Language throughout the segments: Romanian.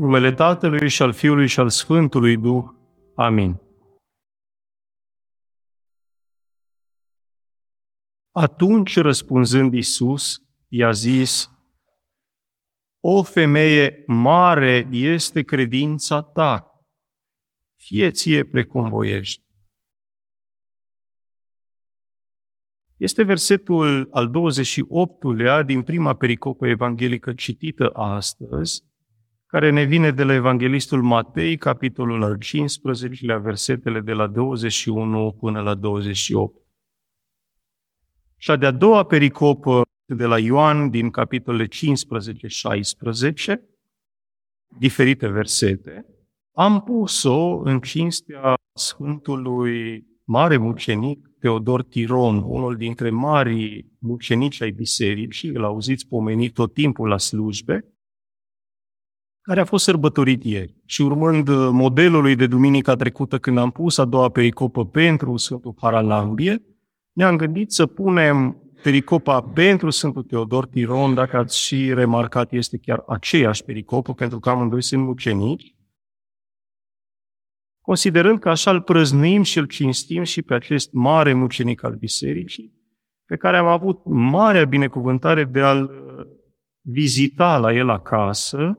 numele Tatălui și al Fiului și al Sfântului Duh. Amin. Atunci, răspunzând Isus, i-a zis, O femeie, mare este credința ta, fie ție precum voiești. Este versetul al 28-lea din prima pericopă evanghelică citită astăzi, care ne vine de la Evanghelistul Matei, capitolul al 15-lea, versetele de la 21 până la 28. Și a de-a doua pericopă de la Ioan din capitolele 15-16, diferite versete, am pus-o în cinstea Sfântului Mare Mucenic Teodor Tiron, unul dintre marii mucenici ai bisericii, îl auziți pomenit tot timpul la slujbe, care a fost sărbătorit ieri. Și urmând modelului de duminica trecută, când am pus a doua pericopă pentru Sfântul Paralambie, ne-am gândit să punem pericopa pentru Sfântul Teodor Tiron, dacă ați și remarcat, este chiar aceeași pericopă, pentru că amândoi sunt mucenici, considerând că așa îl prăznuim și îl cinstim și pe acest mare mucenic al bisericii, pe care am avut marea binecuvântare de a-l uh, vizita la el acasă.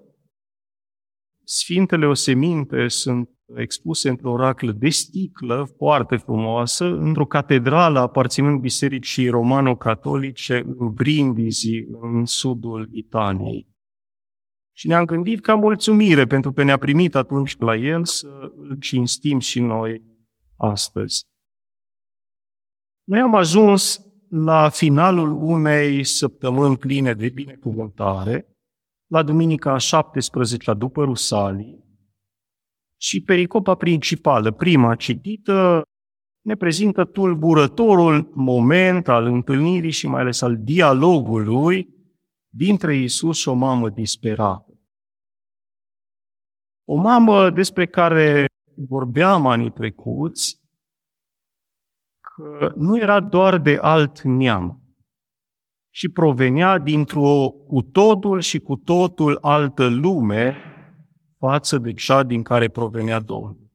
Sfintele oseminte sunt expuse într-o raclă de sticlă foarte frumoasă, într-o catedrală aparținând bisericii romano-catolice în Brindisi, în sudul Italiei. Și ne-am gândit ca mulțumire pentru că ne-a primit atunci la el să îl cinstim și noi astăzi. Noi am ajuns la finalul unei săptămâni pline de binecuvântare, la duminica 17 după Rusalii, și pericopa principală, prima citită, ne prezintă tulburătorul moment al întâlnirii și mai ales al dialogului dintre Isus și o mamă disperată. O mamă despre care vorbeam anii trecuți, că nu era doar de alt neam, și provenea dintr-o cu totul și cu totul altă lume față de cea din care provenea Domnul.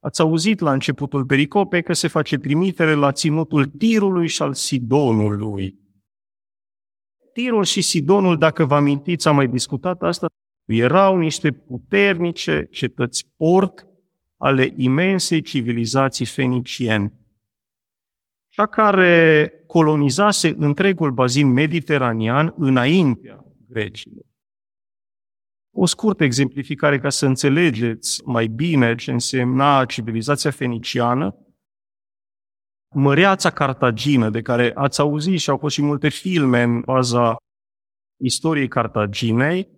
Ați auzit la începutul pericopei că se face trimitere la ținutul Tirului și al Sidonului. Tirul și Sidonul, dacă vă amintiți, am mai discutat asta, erau niște puternice cetăți port ale imensei civilizații feniciene, cea care colonizase întregul bazin mediteranean înaintea grecilor. O scurtă exemplificare ca să înțelegeți mai bine ce însemna civilizația feniciană. Măreața Cartagină, de care ați auzit și au fost și multe filme în baza istoriei Cartaginei,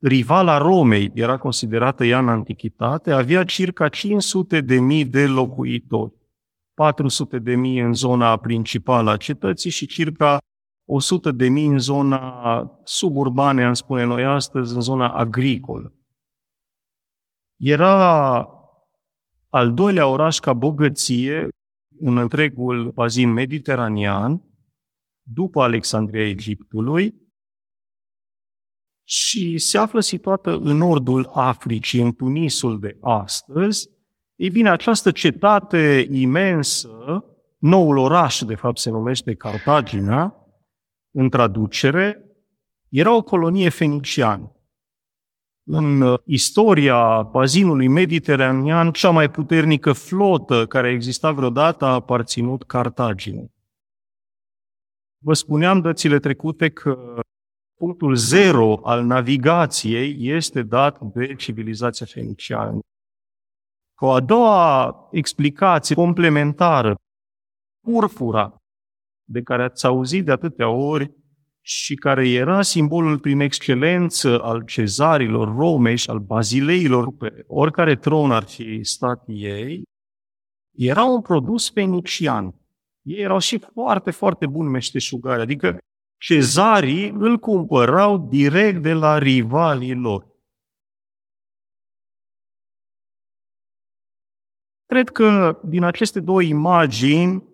rivala Romei, era considerată ea în antichitate, avea circa 500 de mii de locuitori. 400 de mii în zona principală a cetății și circa 100 de mii în zona suburbane, am spune noi astăzi, în zona agricolă. Era al doilea oraș ca bogăție în întregul bazin mediteranean, după Alexandria Egiptului, și se află situată în nordul Africii, în Tunisul de astăzi. Ei bine, această cetate imensă, noul oraș, de fapt, se numește Cartagina, în traducere, era o colonie feniciană. În uh, istoria bazinului mediteranean, cea mai puternică flotă care a existat vreodată a aparținut Cartaginei. Vă spuneam dățile trecute că punctul zero al navigației este dat de civilizația feniciană. O a doua explicație complementară, purpura, de care ați auzit de atâtea ori și care era simbolul prin excelență al cezarilor Romei și al bazileilor pe oricare tron ar fi stat ei, era un produs fenician. Ei erau și foarte, foarte buni meșteșugari, adică cezarii îl cumpărau direct de la rivalii lor. Cred că din aceste două imagini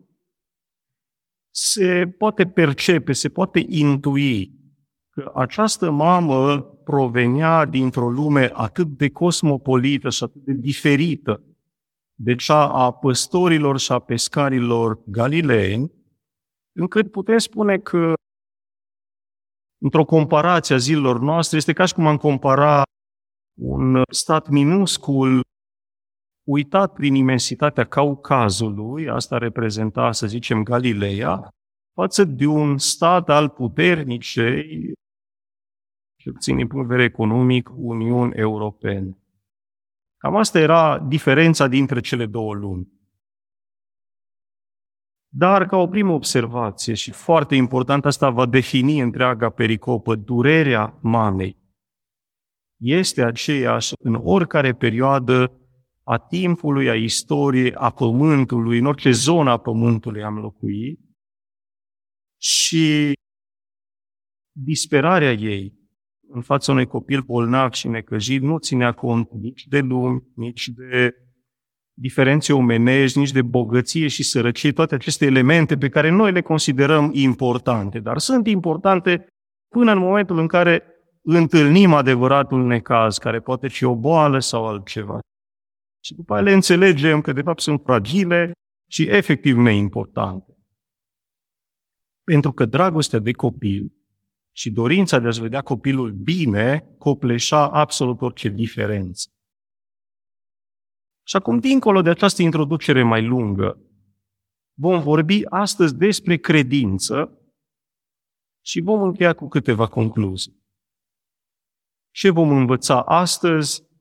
se poate percepe, se poate intui că această mamă provenea dintr-o lume atât de cosmopolită și atât de diferită de cea a păstorilor și a pescarilor galileeni, încât putem spune că într-o comparație a zilelor noastre, este ca și cum am compara un stat minuscul uitat prin imensitatea Caucazului, asta reprezenta, să zicem, Galileea, față de un stat al puternicei, cel puțin din punct de vedere economic, Uniuni Europene. Cam asta era diferența dintre cele două lumi. Dar, ca o primă observație și foarte important, asta va defini întreaga pericopă, durerea mamei este aceeași în oricare perioadă a timpului, a istoriei, a pământului, în orice zonă a pământului am locuit și disperarea ei în fața unui copil bolnav și necăjit nu ținea cont nici de lume, nici de diferențe omenești, nici de bogăție și sărăcie, toate aceste elemente pe care noi le considerăm importante, dar sunt importante până în momentul în care întâlnim adevăratul necaz, care poate fi o boală sau altceva. Și după aceea le înțelegem că de fapt sunt fragile și efectiv neimportante. Pentru că dragostea de copil și dorința de a-și vedea copilul bine copleșa absolut orice diferență. Și acum, dincolo de această introducere mai lungă, vom vorbi astăzi despre credință și vom încheia cu câteva concluzii. Ce vom învăța astăzi?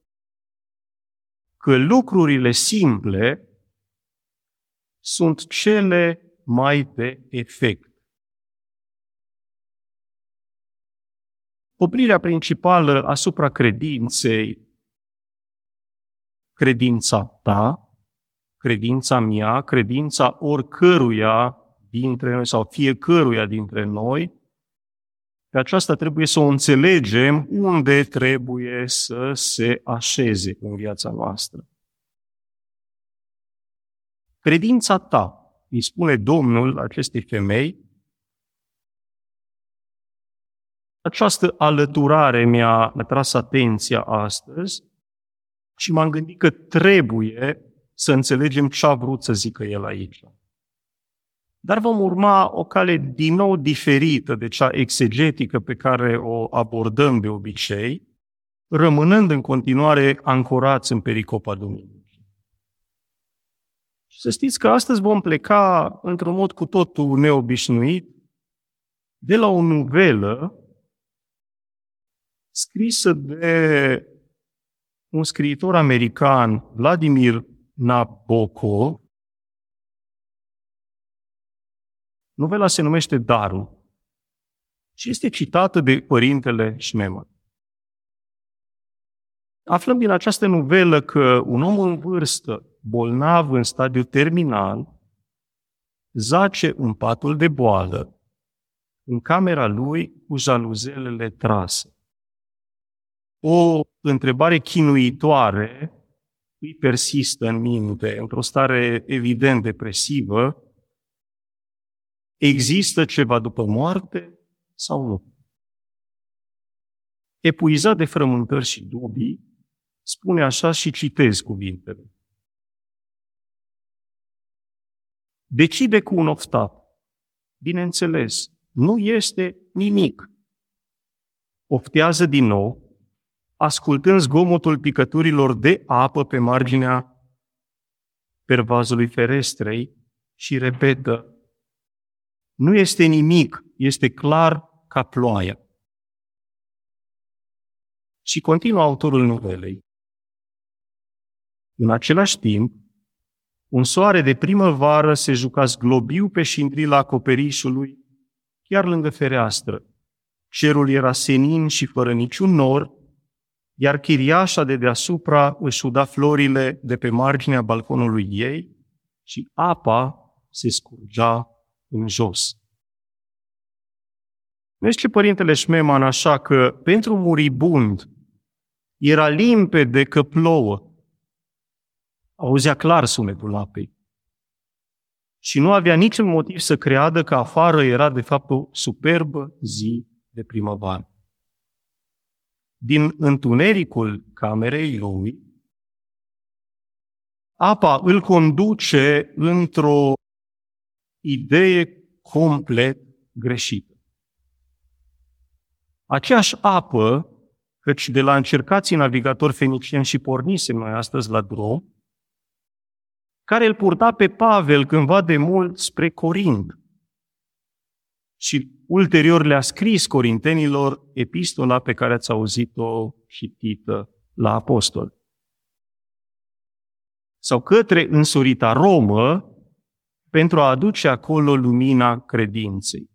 Că lucrurile simple sunt cele mai de efect. Oprirea principală asupra credinței, credința ta, credința mea, credința oricăruia dintre noi sau fiecăruia dintre noi, pe aceasta trebuie să o înțelegem unde trebuie să se așeze în viața noastră. Credința ta, îi spune Domnul acestei femei, această alăturare mi-a atras atenția astăzi și m-am gândit că trebuie să înțelegem ce a vrut să zică el aici. Dar vom urma o cale din nou diferită de cea exegetică pe care o abordăm de obicei, rămânând în continuare ancorați în pericopa Duminicii. Și să știți că astăzi vom pleca într-un mod cu totul neobișnuit de la o nuvelă scrisă de un scriitor american, Vladimir Nabokov, Novela se numește Darul și este citată de părintele Schneemann. Aflăm din această novelă că un om în vârstă, bolnav în stadiu terminal, zace în patul de boală, în camera lui cu jaluzelele trase. O întrebare chinuitoare îi persistă în minte, într-o stare evident depresivă, Există ceva după moarte sau nu? Epuizat de frământări și dubii, spune așa și citez cuvintele. Decide cu un oftat. Bineînțeles, nu este nimic. Oftează din nou, ascultând zgomotul picăturilor de apă pe marginea pervazului ferestrei și repetă, nu este nimic, este clar ca ploaia. Și continuă autorul novelei. În același timp, un soare de primăvară se juca zglobiu pe șindrila acoperișului, chiar lângă fereastră. Cerul era senin și fără niciun nor, iar chiriașa de deasupra își uda florile de pe marginea balconului ei și apa se scurgea în jos. Nu ce Părintele Șmeman așa că pentru muribund era limpede că plouă. Auzea clar sunetul apei. Și nu avea niciun motiv să creadă că afară era de fapt o superbă zi de primăvară. din întunericul camerei lui, apa îl conduce într-o idee complet greșită. Aceeași apă, căci de la încercații navigatori fenicieni și pornisem noi astăzi la drum, care îl purta pe Pavel cândva de mult spre Corint. Și ulterior le-a scris corintenilor epistola pe care ați auzit-o citită la apostol. Sau către însurita Romă pentru a aduce acolo lumina credinței.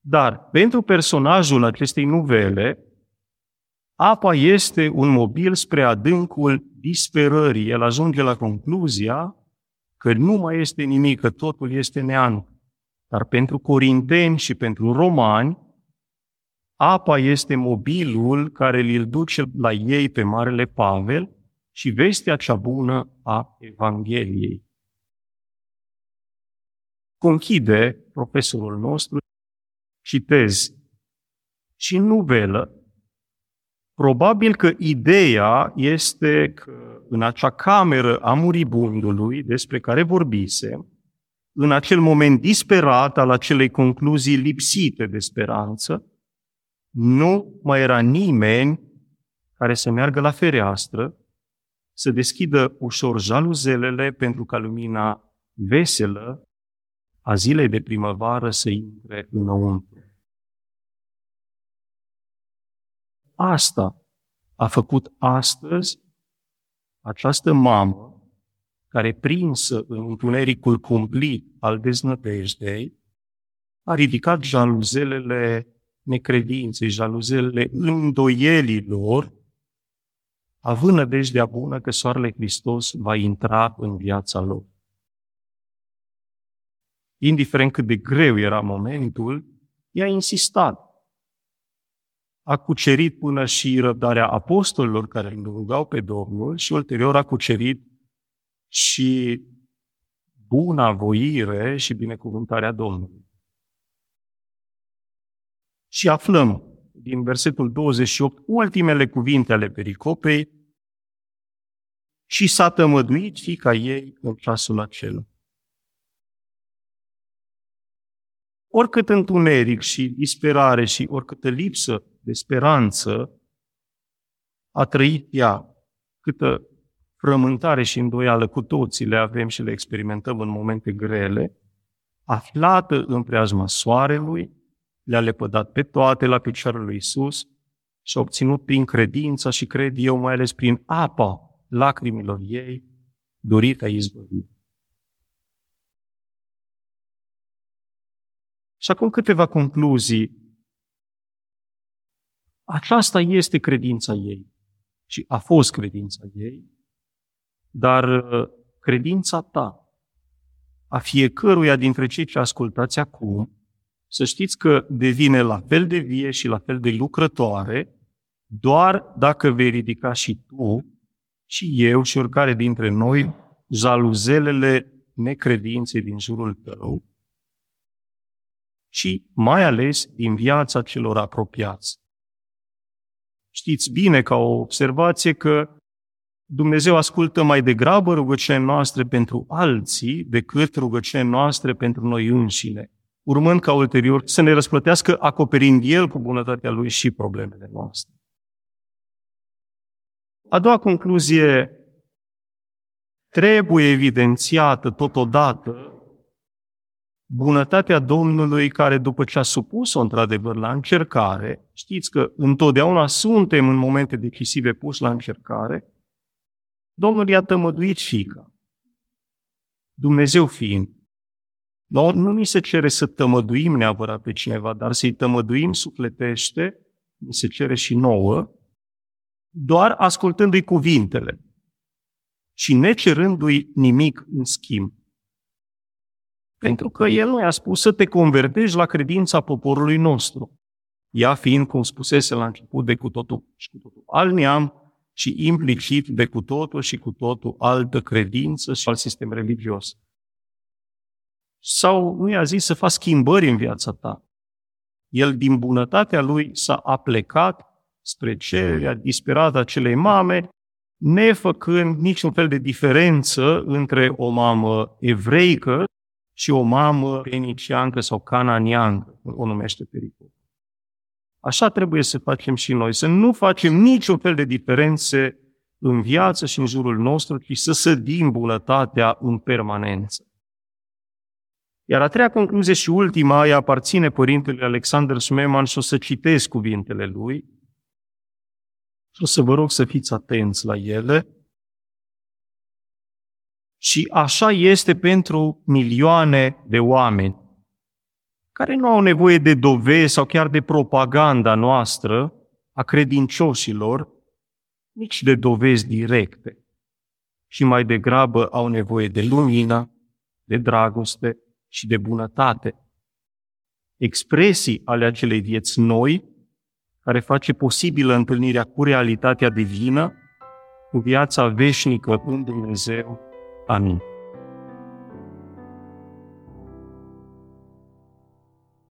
Dar pentru personajul acestei nuvele, apa este un mobil spre adâncul disperării. El ajunge la concluzia că nu mai este nimic, că totul este neant. Dar pentru corinteni și pentru romani, apa este mobilul care îl duce la ei pe Marele Pavel și vestea cea bună a Evangheliei. Conchide profesorul nostru, citez, și în nuvelă, probabil că ideea este că în acea cameră a muribundului despre care vorbise, în acel moment disperat al acelei concluzii lipsite de speranță, nu mai era nimeni care să meargă la fereastră, să deschidă ușor jaluzelele pentru ca lumina veselă a zilei de primăvară să intre înăuntru. Asta a făcut astăzi această mamă care, prinsă în întunericul cumplit al deznădejdei, a ridicat jaluzelele necredinței, jaluzelele îndoielilor, având nădejdea bună că soarele Hristos va intra în viața lor. Indiferent cât de greu era momentul, ea a insistat a cucerit până și răbdarea apostolilor care îl rugau pe Domnul și ulterior a cucerit și buna voire și binecuvântarea Domnului. Și aflăm din versetul 28 ultimele cuvinte ale pericopei și s-a tămăduit fica ei în ceasul acela. Oricât întuneric și disperare și oricâtă lipsă de speranță a trăit ea, câtă frământare și îndoială cu toții le avem și le experimentăm în momente grele, aflată în preajma soarelui, le-a lepădat pe toate la picioarele lui Isus și a obținut prin credința și cred eu, mai ales prin apa lacrimilor ei, dorită izbăvire. Și acum câteva concluzii aceasta este credința ei și a fost credința ei, dar uh, credința ta, a fiecăruia dintre cei ce ascultați acum, să știți că devine la fel de vie și la fel de lucrătoare doar dacă vei ridica și tu, și eu și oricare dintre noi, jaluzelele necredinței din jurul tău și mai ales din viața celor apropiați. Știți bine ca o observație că Dumnezeu ascultă mai degrabă rugăciunile noastre pentru alții decât rugăciunile noastre pentru noi înșine, urmând ca ulterior să ne răsplătească acoperind El cu bunătatea Lui și problemele noastre. A doua concluzie trebuie evidențiată totodată bunătatea Domnului care după ce a supus-o într-adevăr la încercare, știți că întotdeauna suntem în momente decisive puși la încercare, Domnul i-a tămăduit fica. Dumnezeu fiind. Nu, nu mi se cere să tămăduim neapărat pe cineva, dar să-i tămăduim sufletește, mi se cere și nouă, doar ascultându-i cuvintele și necerându-i nimic în schimb. Pentru că El nu i-a spus să te convertești la credința poporului nostru. Ea fiind, cum spusese la început, de cu totul și cu totul alt neam și implicit de cu totul și cu totul altă credință și alt sistem religios. Sau nu i-a zis să faci schimbări în viața ta. El, din bunătatea lui, s-a aplecat spre cererea disperată a acelei mame, nefăcând niciun fel de diferență între o mamă evreică și o mamă peniciancă sau cananiancă, o numește pericol. Așa trebuie să facem și noi, să nu facem niciun fel de diferențe în viață și în jurul nostru, ci să sădim bunătatea în permanență. Iar a treia concluzie și ultima îi aparține părintele Alexander Smeman și o să citesc cuvintele lui. Și o să vă rog să fiți atenți la ele. Și așa este pentru milioane de oameni care nu au nevoie de dovezi sau chiar de propaganda noastră a credincioșilor, nici de dovezi directe, și mai degrabă au nevoie de lumină, de dragoste și de bunătate. Expresii ale acelei vieți noi, care face posibilă întâlnirea cu realitatea divină, cu viața veșnică în Dumnezeu. Amin.